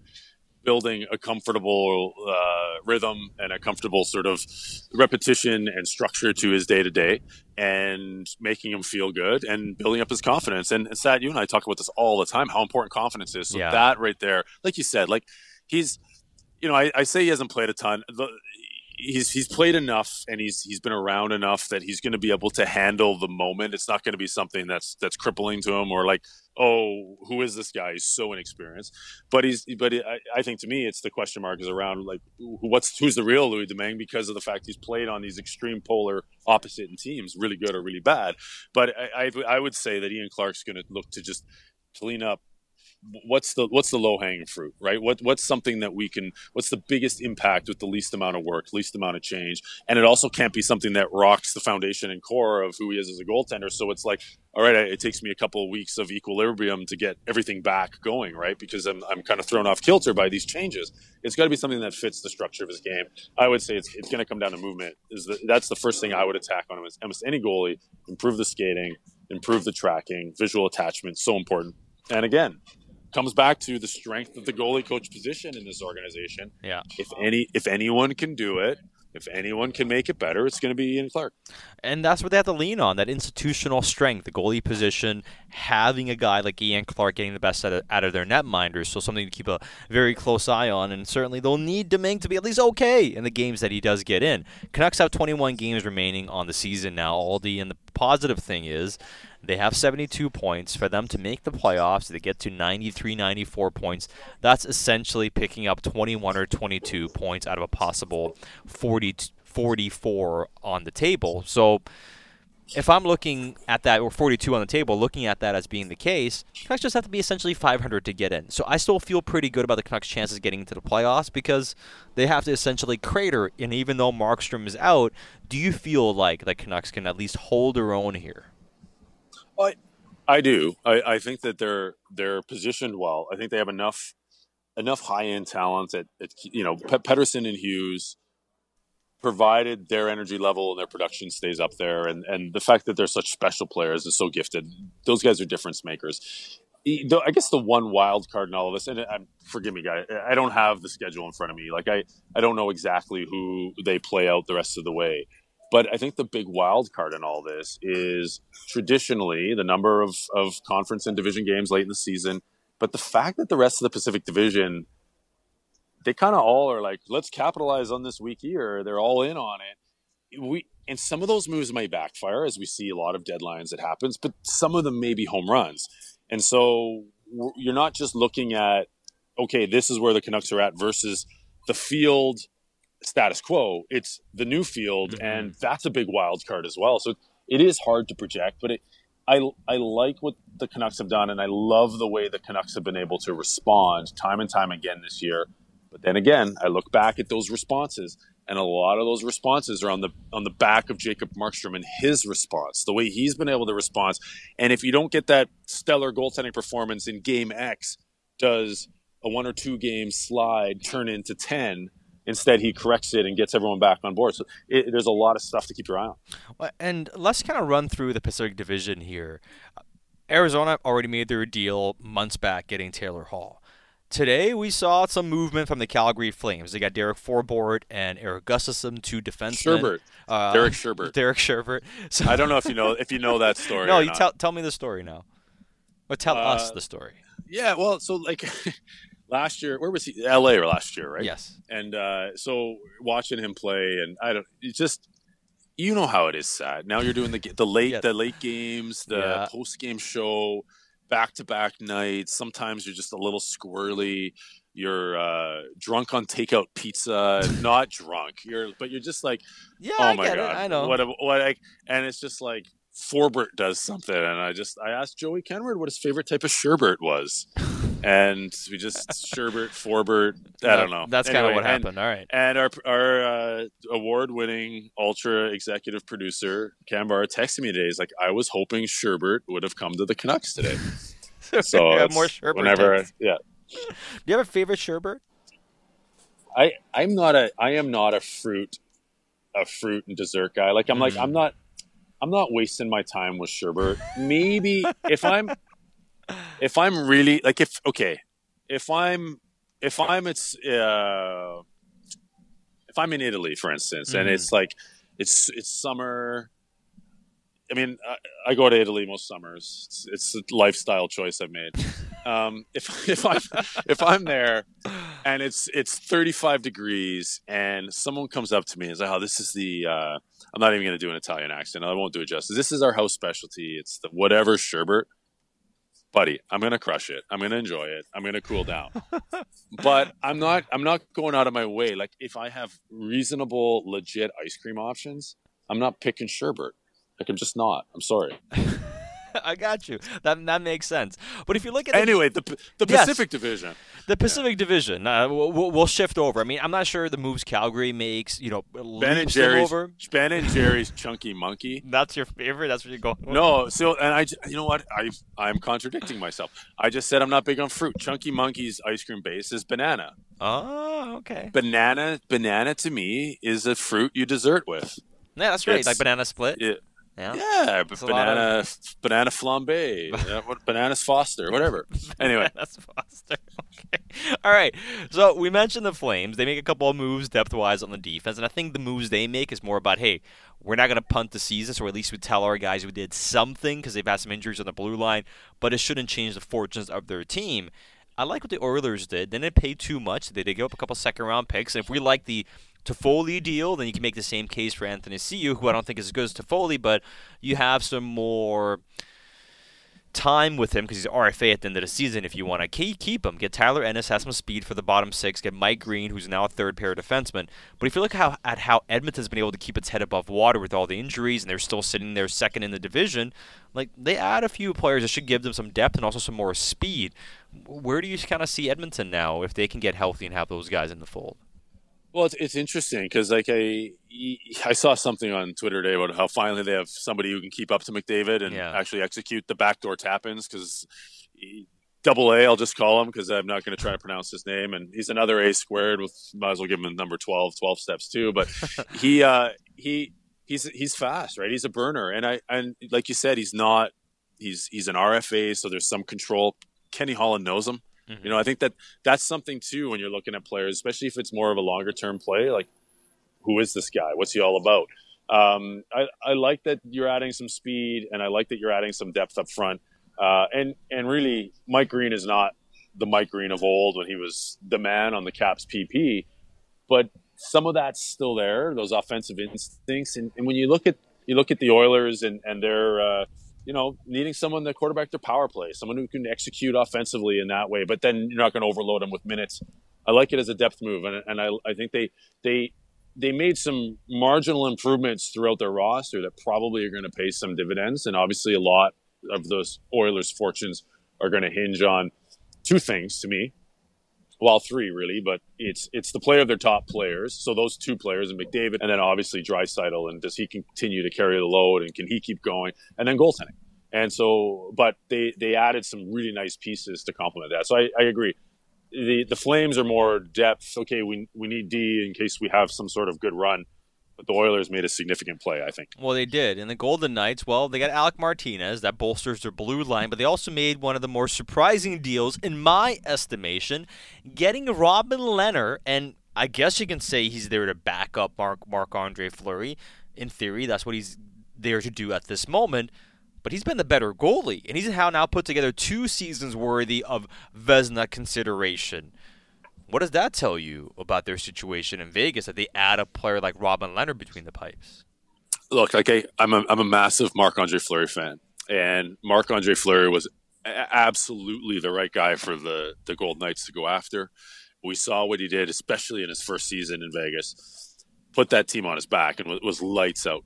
building a comfortable uh, rhythm and a comfortable sort of repetition and structure to his day to day and making him feel good and building up his confidence. And, and Sat, you and I talk about this all the time, how important confidence is. So yeah. that right there, like you said, like he's, you know, I, I say he hasn't played a ton. The, he's he's played enough and he's he's been around enough that he's going to be able to handle the moment. It's not going to be something that's that's crippling to him or like, oh, who is this guy? He's so inexperienced. But he's but I, I think to me, it's the question mark is around like what's who's the real Louis Domingue because of the fact he's played on these extreme polar opposite teams, really good or really bad. But I I, I would say that Ian Clark's going to look to just clean up what's the what's the low hanging fruit, right? What what's something that we can what's the biggest impact with the least amount of work, least amount of change, and it also can't be something that rocks the foundation and core of who he is as a goaltender. So it's like, all right, it takes me a couple of weeks of equilibrium to get everything back going, right? Because I'm I'm kind of thrown off kilter by these changes. It's got to be something that fits the structure of his game. I would say it's it's going to come down to movement. Is the, that's the first thing I would attack on him as almost any goalie. Improve the skating, improve the tracking, visual attachment, so important. And again, comes back to the strength of the goalie coach position in this organization. Yeah. If any if anyone can do it, if anyone can make it better, it's going to be Ian Clark. And that's what they have to lean on that institutional strength, the goalie position, having a guy like Ian Clark getting the best out of, out of their netminders. So something to keep a very close eye on. And certainly they'll need Domingue to be at least okay in the games that he does get in. Canucks have 21 games remaining on the season now, Aldi. And the positive thing is they have 72 points. For them to make the playoffs, they get to 93, 94 points. That's essentially picking up 21 or 22 points out of a possible 40, 44 on the table. So if I'm looking at that, or 42 on the table, looking at that as being the case, Canucks just have to be essentially 500 to get in. So I still feel pretty good about the Canucks' chances getting into the playoffs because they have to essentially crater. And even though Markstrom is out, do you feel like the Canucks can at least hold their own here? I, I do. I, I think that they're they're positioned well. I think they have enough enough high end talent at, you know Pe- Pettersson and Hughes, provided their energy level and their production stays up there, and and the fact that they're such special players and so gifted, those guys are difference makers. I guess the one wild card in all of this, and I'm, forgive me, guy, I don't have the schedule in front of me. Like I, I don't know exactly who they play out the rest of the way. But I think the big wild card in all this is traditionally the number of, of conference and division games late in the season. But the fact that the rest of the Pacific Division, they kind of all are like, let's capitalize on this week here. They're all in on it. We and some of those moves may backfire, as we see a lot of deadlines that happens. But some of them may be home runs, and so you're not just looking at okay, this is where the Canucks are at versus the field status quo. It's the new field, mm-hmm. and that's a big wild card as well. So it is hard to project, but it, I I like what the Canucks have done, and I love the way the Canucks have been able to respond time and time again this year. But then again, I look back at those responses, and a lot of those responses are on the on the back of Jacob Markstrom and his response, the way he's been able to respond. And if you don't get that stellar goaltending performance in Game X, does a one or two game slide turn into ten? Instead, he corrects it and gets everyone back on board. So it, there's a lot of stuff to keep your eye on. And let's kind of run through the Pacific Division here. Arizona already made their deal months back getting Taylor Hall. Today, we saw some movement from the Calgary Flames. They got Derek Forbort and Eric Gustafsson, two defensemen. Sherbert. Uh, Derek Sherbert. Derek Sherbert. So, I don't know if you know if you know that story. no, you tell tell me the story now. Or tell uh, us the story. Yeah, well, so like last year, where was he? L.A. or last year, right? Yes. And uh, so watching him play, and I don't, it's just you know how it is. Sad. Now you're doing the the late yes. the late games, the yeah. post game show, back to back nights. Sometimes you're just a little squirrely. You're uh, drunk on takeout pizza, not drunk. You're, but you're just like, yeah, oh I my god, it. I know what, what, I, and it's just like Forbort does something, and I just I asked Joey Kenward what his favorite type of sherbet was, and we just Sherbert, Forbert. I don't know. That's anyway, kind of what happened. And, All right. And our our uh, award winning ultra executive producer Cam Barr texted me today. He's like, I was hoping Sherbert would have come to the Canucks today. so more Sherbert. Whenever, yeah. Do you have a favorite Sherbert? I I'm not a I am not a fruit a fruit and dessert guy. Like I'm mm. like I'm not I'm not wasting my time with sherbet. Maybe if I'm if I'm really like if okay, if I'm if I'm it's uh if I'm in Italy, for instance, mm-hmm. and it's like it's it's summer. I mean, I, I, go to Italy most summers. It's, it's, a lifestyle choice I've made. um, if if I'm if I'm there and it's it's 35 degrees and someone comes up to me and says, "Oh, this is the," uh, I'm not even going to do an Italian accent. I won't do it justice. This is our house specialty. It's the whatever sherbet. Buddy, I'm gonna crush it. I'm gonna enjoy it. I'm gonna cool down. but I'm not. I'm not going out of my way. Like if I have reasonable, legit ice cream options, I'm not picking sherbet. Like I'm just not. I'm sorry. I got you. That that makes sense. But if you look at the, anyway, the the Yes. Pacific Division. the Pacific Division, uh, we'll, we'll shift over. I mean, I'm not sure the moves Calgary makes. You know, Ben and Jerry's over. Ben and Jerry's Chunky Monkey. That's your favorite. That's what you're going. No, so and I, you know what? I I'm contradicting myself. I just said I'm not big on fruit. Chunky Monkey's ice cream base is banana. Oh, okay. Banana, banana to me is a fruit you dessert with. Yeah, that's right. It's- Like banana split. It, Yeah. yeah, It's of- banana, banana flambe, yeah, what, bananas Foster, whatever. Anyway, That's Foster. Okay. All right. So we mentioned the Flames. They make a couple of moves depth wise on the defense, and I think the moves they make is more about, hey, we're not going to punt the season, so at least we tell our guys we did something because they've had some injuries on the blue line, but it shouldn't change the fortunes of their team. I like what the Oilers did. They didn't pay too much. They did give up a couple second round picks. And if we like the Toffoli deal, then you can make the same case for Athanasiou, who I don't think is as good as Toffoli, but you have some more time with him because he's RFA at the end of the season. If you want to keep, him, get Tyler Ennis, has some speed for the bottom six. Get Mike Green, who's now a third pair defenseman. But if you look how, at how Edmonton's been able to keep its head above water with all the injuries, and they're still sitting there second in the division, like they add a few players that should give them some depth and also some more speed. Where do you kind of see Edmonton now if they can get healthy and have those guys in the fold? Well, it's, it's interesting because like I I saw something on Twitter today about how finally they have somebody who can keep up to McDavid and Yeah. actually execute the backdoor tap-ins because. Double A, I'll just call him because I'm not going to try to pronounce his name. And he's another A squared. With might as well give him number 12, 12 steps too. But he uh, he he's he's fast, right? He's a burner, and I and like you said, he's not. He's he's an RFA, so there's some control. Kenny Holland knows him. Mhm. You know, I think that that's something too when you're looking at players, especially if it's more of a longer term play. Like, who is this guy? What's he all about? Um, I, I like that you're adding some speed, and I like that you're adding some depth up front. Uh, and and really, Mike Green is not the Mike Green of old when he was the man on the Caps PP, but some of that's still there. Those offensive instincts, and, and when you look at you look at the Oilers and and their uh, you know needing someone to quarterback their power play, someone who can execute offensively in that way, but then you're not going to overload them with minutes. I like it as a depth move, and, and I, I think they they they made some marginal improvements throughout their roster that probably are going to pay some dividends, and obviously a lot of those Oilers' fortunes are going to hinge on two things to me. Well, three really, but it's it's the play of their top players. So those two players and McDavid, and then obviously Draisaitl, and does he continue to carry the load, and can he keep going, and then goaltending. And so, but they they added some really nice pieces to complement that. So I, I agree. The the Flames are more depth. Okay, we we need D in case we have some sort of good run. The Oilers made a significant play, I think. Well, they did. And the Golden Knights, well, they got Alec Martinez. That bolsters their blue line. But they also made one of the more surprising deals, in my estimation, getting Robin Lehner. And I guess you can say he's there to back up Mark Marc Andre Fleury. In theory, that's what he's there to do at this moment. But he's been the better goalie. And he's how now put together two seasons worthy of Vezina consideration. What does that tell you about their situation in Vegas that they add a player like Robin Lehner between the pipes? look, I, I'm a, I'm a massive Marc Andre Fleury fan, and Marc Andre Fleury was absolutely the right guy for the the Golden Knights to go after. We saw what he did, especially in his first season in Vegas. Put that team on his back and was, was lights out.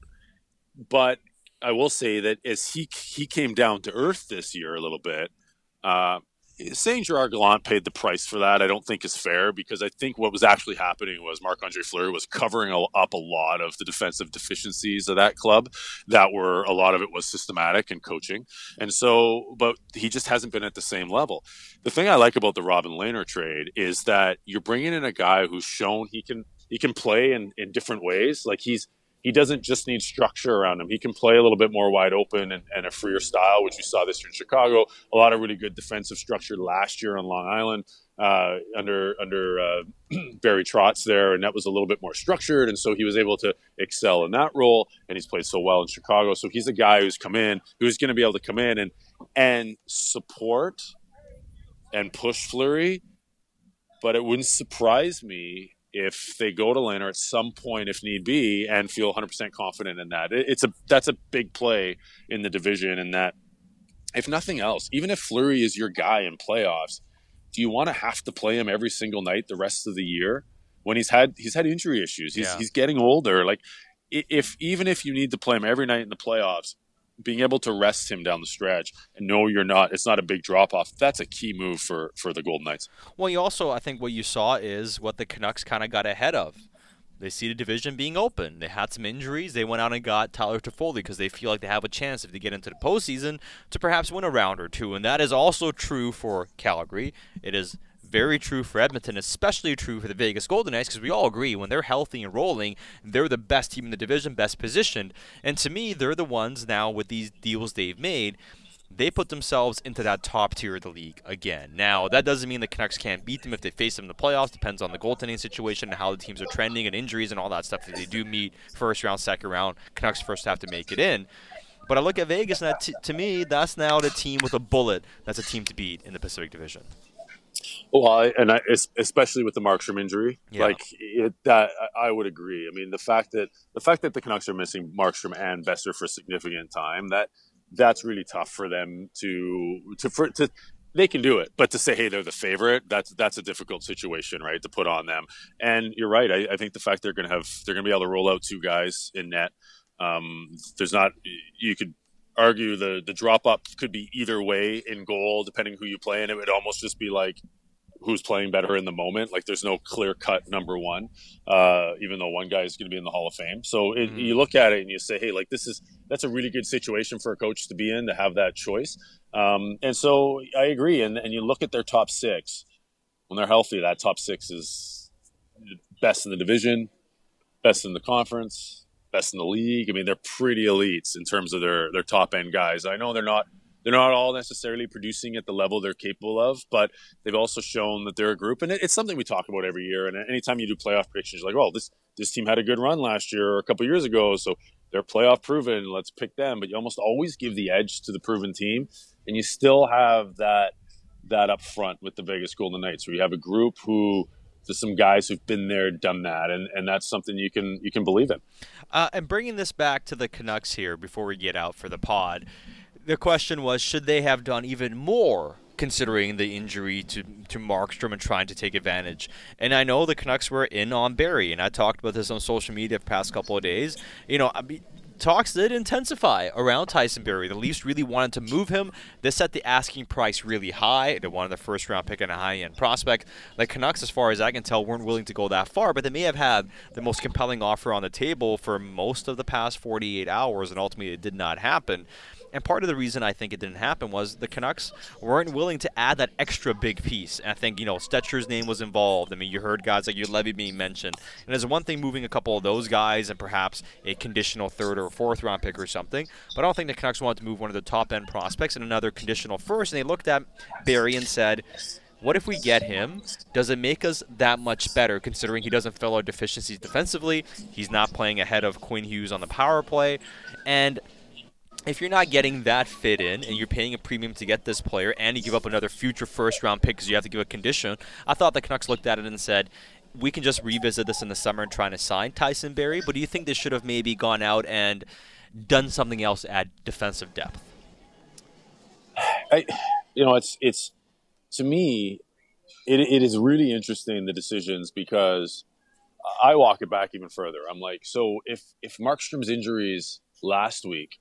But I will say that as he he came down to earth this year a little bit, uh, saying Gerard Gallant paid the price for that, I don't think is fair because I think what was actually happening was Marc Andre Fleury was covering up a lot of the defensive deficiencies of that club. That were a lot of it was systematic and coaching, and so, but he just hasn't been at the same level. The thing I like about the Robin Lehner trade is that you're bringing in a guy who's shown he can he can play in in different ways. Like he's he doesn't just need structure around him. He can play a little bit more wide open and, and a freer style, which we saw this year in Chicago. A lot of really good defensive structure last year on Long Island uh, under under uh, Barry Trotz there, and that was a little bit more structured, and so he was able to excel in that role. And he's played so well in Chicago, so he's a guy who's come in, who's going to be able to come in and and support and push Fleury, but it wouldn't surprise me if they go to Lehner at some point, if need be, and feel 100% confident in that. It's a that's a big play in the division, and that if nothing else, even if Fleury is your guy in playoffs, do you want to have to play him every single night the rest of the year when he's had he's had injury issues? He's Yeah. he's getting older. Like if even if you need to play him every night in the playoffs, being able to rest him down the stretch and know you're not it's not a big drop off. That's a key move for for the Golden Knights. Well, you also, I think, what you saw is what the Canucks kind of got ahead of. They see the division being open. They had some injuries. They went out and got Tyler Toffoli because they feel like they have a chance if they get into the postseason to perhaps win a round or two. And that is also true for Calgary. It is very true for Edmonton, especially true for the Vegas Golden Knights, because we all agree when they're healthy and rolling, they're the best team in the division, best positioned. And to me, they're the ones now with these deals they've made they put themselves into that top tier of the league again. Now, that doesn't mean the Canucks can't beat them if they face them in the playoffs. Depends on the goaltending situation and how the teams are trending and injuries and all that stuff. If they do meet first round, second round, Canucks first have to make it in. But I look at Vegas, and that t- to me, that's now the team with a bullet. That's a team to beat in the Pacific Division. Well, and I, especially with the Markstrom injury, Yeah. like it, that, I would agree. I mean, the fact that the fact that the Canucks are missing Markstrom and Boeser for a significant time that that's really tough for them to to for to. They can do it, but to say, "Hey, they're the favorite," that's that's a difficult situation, right? To put on them. And you're right. I, I think the fact they're going to have they're going to be able to roll out two guys in net. Um, there's not you could argue the the drop up could be either way in goal depending who you play, and it would almost just be like who's playing better in the moment. Like there's no clear cut number one, uh, even though one guy is going to be in the Hall of Fame. So it, Mhm. you look at it and you say, hey, like this is that's a really good situation for a coach to be in to have that choice. Um, and so I agree. And and you look at their top six when they're healthy. That top six is best in the division, best in the conference, best in the league. I mean, they're pretty elites in terms of their their top end guys. I know they're not they're not all necessarily producing at the level they're capable of, but they've also shown that they're a group, and it, it's something we talk about every year. And anytime you do playoff predictions, you're like, "Oh, this this team had a good run last year or a couple years ago, so they're playoff proven. Let's pick them." But you almost always give the edge to the proven team, and you still have that that up front with the Vegas Golden Knights, where you have a group who there's some guys who've been there, done that, and, and that's something you can you can believe in. Uh, and bringing this back to the Canucks here before we get out for the pod, the question was should they have done even more considering the injury to, to Markstrom and trying to take advantage? And I know the Canucks were in on Barrie, and I talked about this on social media the past couple of days. You know, I mean, talks did intensify around Tyson Barrie. The Leafs really wanted to move him. They set the asking price really high. They wanted the first round pick and a high end prospect. The Canucks, as far as I can tell, weren't willing to go that far, but they may have had the most compelling offer on the table for most of the past 48 hours, and ultimately it did not happen. And part of the reason I think it didn't happen was the Canucks weren't willing to add that extra big piece. And I think, you know, Stecher's name was involved. I mean, you heard guys like Juolevi being mentioned. And there's one thing moving a couple of those guys and perhaps a conditional third or fourth round pick or something. But I don't think the Canucks wanted to move one of the top end prospects and another conditional first. And they looked at Barrie and said, what if we get him? Does it make us that much better considering he doesn't fill our deficiencies defensively? He's not playing ahead of Quinn Hughes on the power play. And if you're not getting that fit in and you're paying a premium to get this player and you give up another future first round pick because you have to give a condition, I thought the Canucks looked at it and said, we can just revisit this in the summer and try to sign Tyson Barrie. But do you think they should have maybe gone out and done something else at defensive depth? I, you know, it's it's to me, it, it is really interesting the decisions because I walk it back even further. I'm like, so if if Markstrom's injuries last week,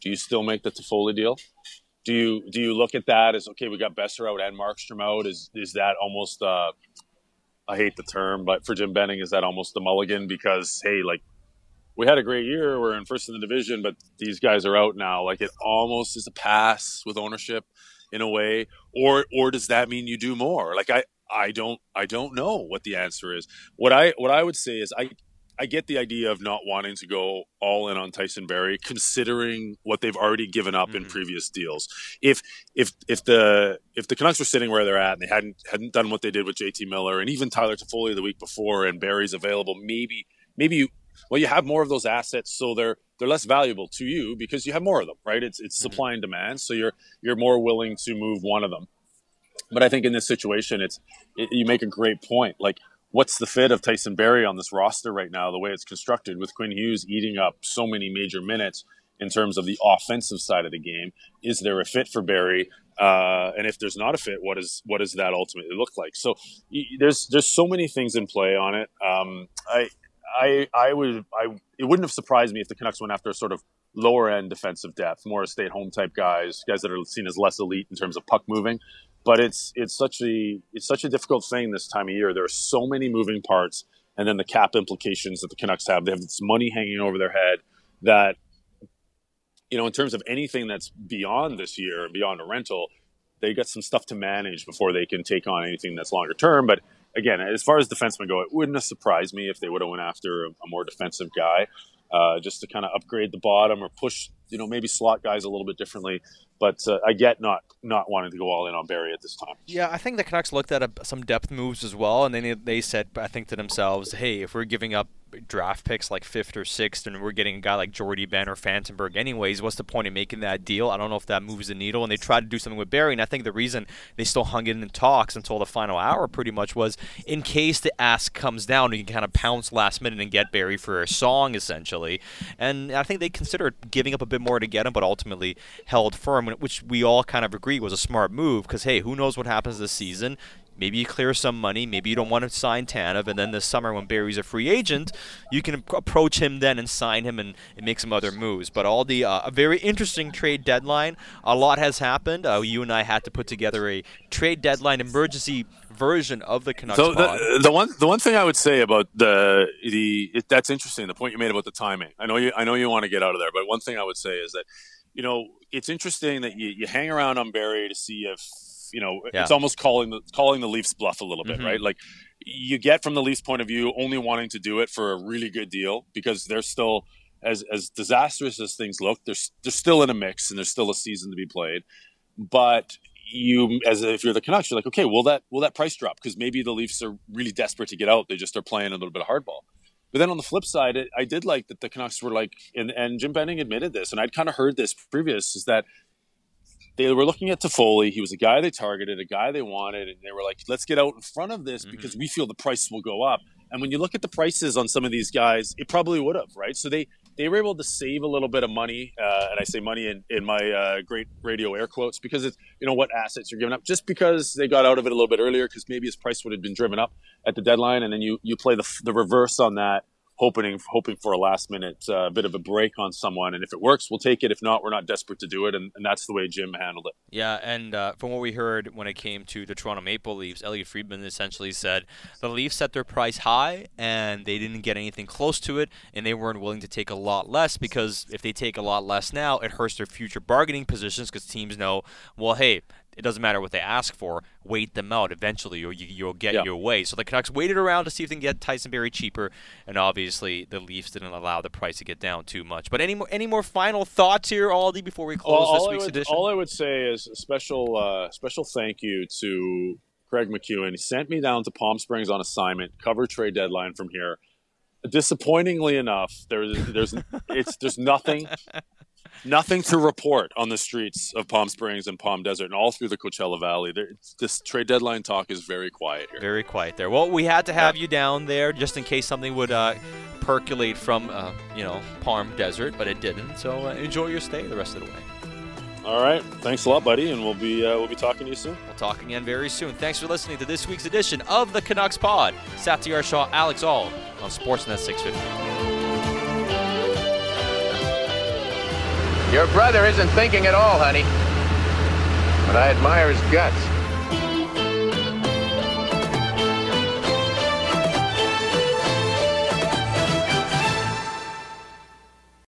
do you still make the Toffoli deal? Do you do you look at that as okay? We got Boeser out and Markstrom out. Is is that almost? Uh, I hate the term, but for Jim Benning, is that almost the mulligan? Because hey, like we had a great year. We're in first in the division, but these guys are out now. Like it almost is a pass with ownership in a way, or or does that mean you do more? Like I I don't I don't know what the answer is. What I what I would say is I I get the idea of not wanting to go all in on Tyson Barrie, considering what they've already given up in Mhm. previous deals. If if if the if the Canucks were sitting where they're at and they hadn't hadn't done what they did with JT Miller and even Tyler Toffoli the week before and Barrie's available, maybe maybe you well you have more of those assets, so they're they're less valuable to you because you have more of them, right? It's it's Mhm. supply and demand, so you're you're more willing to move one of them. But I think in this situation, it's it, you make a great point. Like, what's the fit of Tyson Barrie on this roster right now? The way it's constructed, with Quinn Hughes eating up so many major minutes in terms of the offensive side of the game, is there a fit for Barrie? Uh, and if there's not a fit, what is what does that ultimately look like? So there's there's so many things in play on it. Um, I I I would I it wouldn't have surprised me if the Canucks went after a sort of lower end defensive depth, more stay at home type guys, guys that are seen as less elite in terms of puck moving. But it's it's such a it's such a difficult thing this time of year. There are so many moving parts, and then the cap implications that the Canucks have. They have this money hanging over their head that you know, in terms of anything that's beyond this year, and beyond a rental, they got some stuff to manage before they can take on anything that's longer term. But again, as far as defensemen go, it wouldn't have surprised me if they would have went after a, a more defensive guy, uh, just to kind of upgrade the bottom or push, you know, maybe slot guys a little bit differently. But uh, I get not not wanting to go all in on Barrie at this time. Yeah, I think the Canucks looked at a, some depth moves as well, and then they said, I think to themselves, hey, if we're giving up draft picks like fifth or sixth, and we're getting a guy like Jordie Benn or Fantenberg anyways, what's the point in making that deal? I don't know if that moves the needle. And they tried to do something with Barrie, and I think the reason they still hung in in talks until the final hour pretty much was in case the ask comes down, you can kind of pounce last minute and get Barrie for a song essentially. And I think they considered giving up a bit more to get him, but ultimately held firm, which we all kind of agree was a smart move because hey, who knows what happens this season? Maybe you clear some money. Maybe you don't want to sign Tanev. And then this summer, when Barrie's a free agent, you can approach him then and sign him and, and make some other moves. But all the uh, a very interesting trade deadline. A lot has happened. Uh, you and I had to put together a trade deadline emergency version of the Canucks. So the, the, one the one thing I would say about the the it, that's interesting. The point you made about the timing. I know you I know you want to get out of there, but one thing I would say is that you know it's interesting that you, you hang around on Barrie to see if you know, yeah. it's almost calling the calling the Leafs bluff a little bit, mm-hmm. right? Like you get from the Leafs point of view only wanting to do it for a really good deal because they're still as as disastrous as things look, they're they're still in a mix and there's still a season to be played. But you as if you're the Canucks, you're like, okay, will that will that price drop? Because maybe the Leafs are really desperate to get out. They just are playing a little bit of hardball. But then on the flip side, it, I did like that the Canucks were like, and, and Jim Benning admitted this, and I'd kind of heard this previous, is that they were looking at Toffoli. He was a guy they targeted, a guy they wanted, and they were like, let's get out in front of this mm-hmm. because we feel the price will go up. And when you look at the prices on some of these guys, it probably would have, right? So they they were able to save a little bit of money, uh, and I say money in, in my uh, great radio air quotes because it's you know what assets you're giving up. Just because they got out of it a little bit earlier because maybe his price would have been driven up at the deadline, and then you you play the the reverse on that hoping hoping for a last minute uh, bit of a break on someone. And if it works, we'll take it. If not, we're not desperate to do it. And, and that's the way Jim handled it. Yeah, and uh, from what we heard when it came to the Toronto Maple Leafs, Elliotte Friedman essentially said the Leafs set their price high and they didn't get anything close to it, and they weren't willing to take a lot less because if they take a lot less now, it hurts their future bargaining positions because teams know, well, hey, it doesn't matter what they ask for. Wait them out. Eventually, you, you'll get yeah. your way. So the Canucks waited around to see if they can get Tyson Barrie cheaper, and obviously the Leafs didn't allow the price to get down too much. But any more any more final thoughts here, Aldi, before we close well, this week's would, edition? All I would say is a special uh, special thank you to Craig MacEwen. He sent me down to Palm Springs on assignment, cover trade deadline from here. Disappointingly enough, there's there's it's there's nothing nothing to report on the streets of Palm Springs and Palm Desert and all through the Coachella Valley. There, this trade deadline talk is very quiet here. Very quiet there. Well, we had to have yeah. you down there just in case something would uh, percolate from, uh, you know, Palm Desert, but it didn't. So uh, enjoy your stay the rest of the way. All right, thanks a lot, buddy, and we'll be uh, we'll be talking to you soon. We'll talk again very soon. Thanks for listening to this week's edition of the Canucks Pod. Satiar Shah, Alex Auld on Sportsnet 650. Your brother isn't thinking at all, honey. But I admire his guts.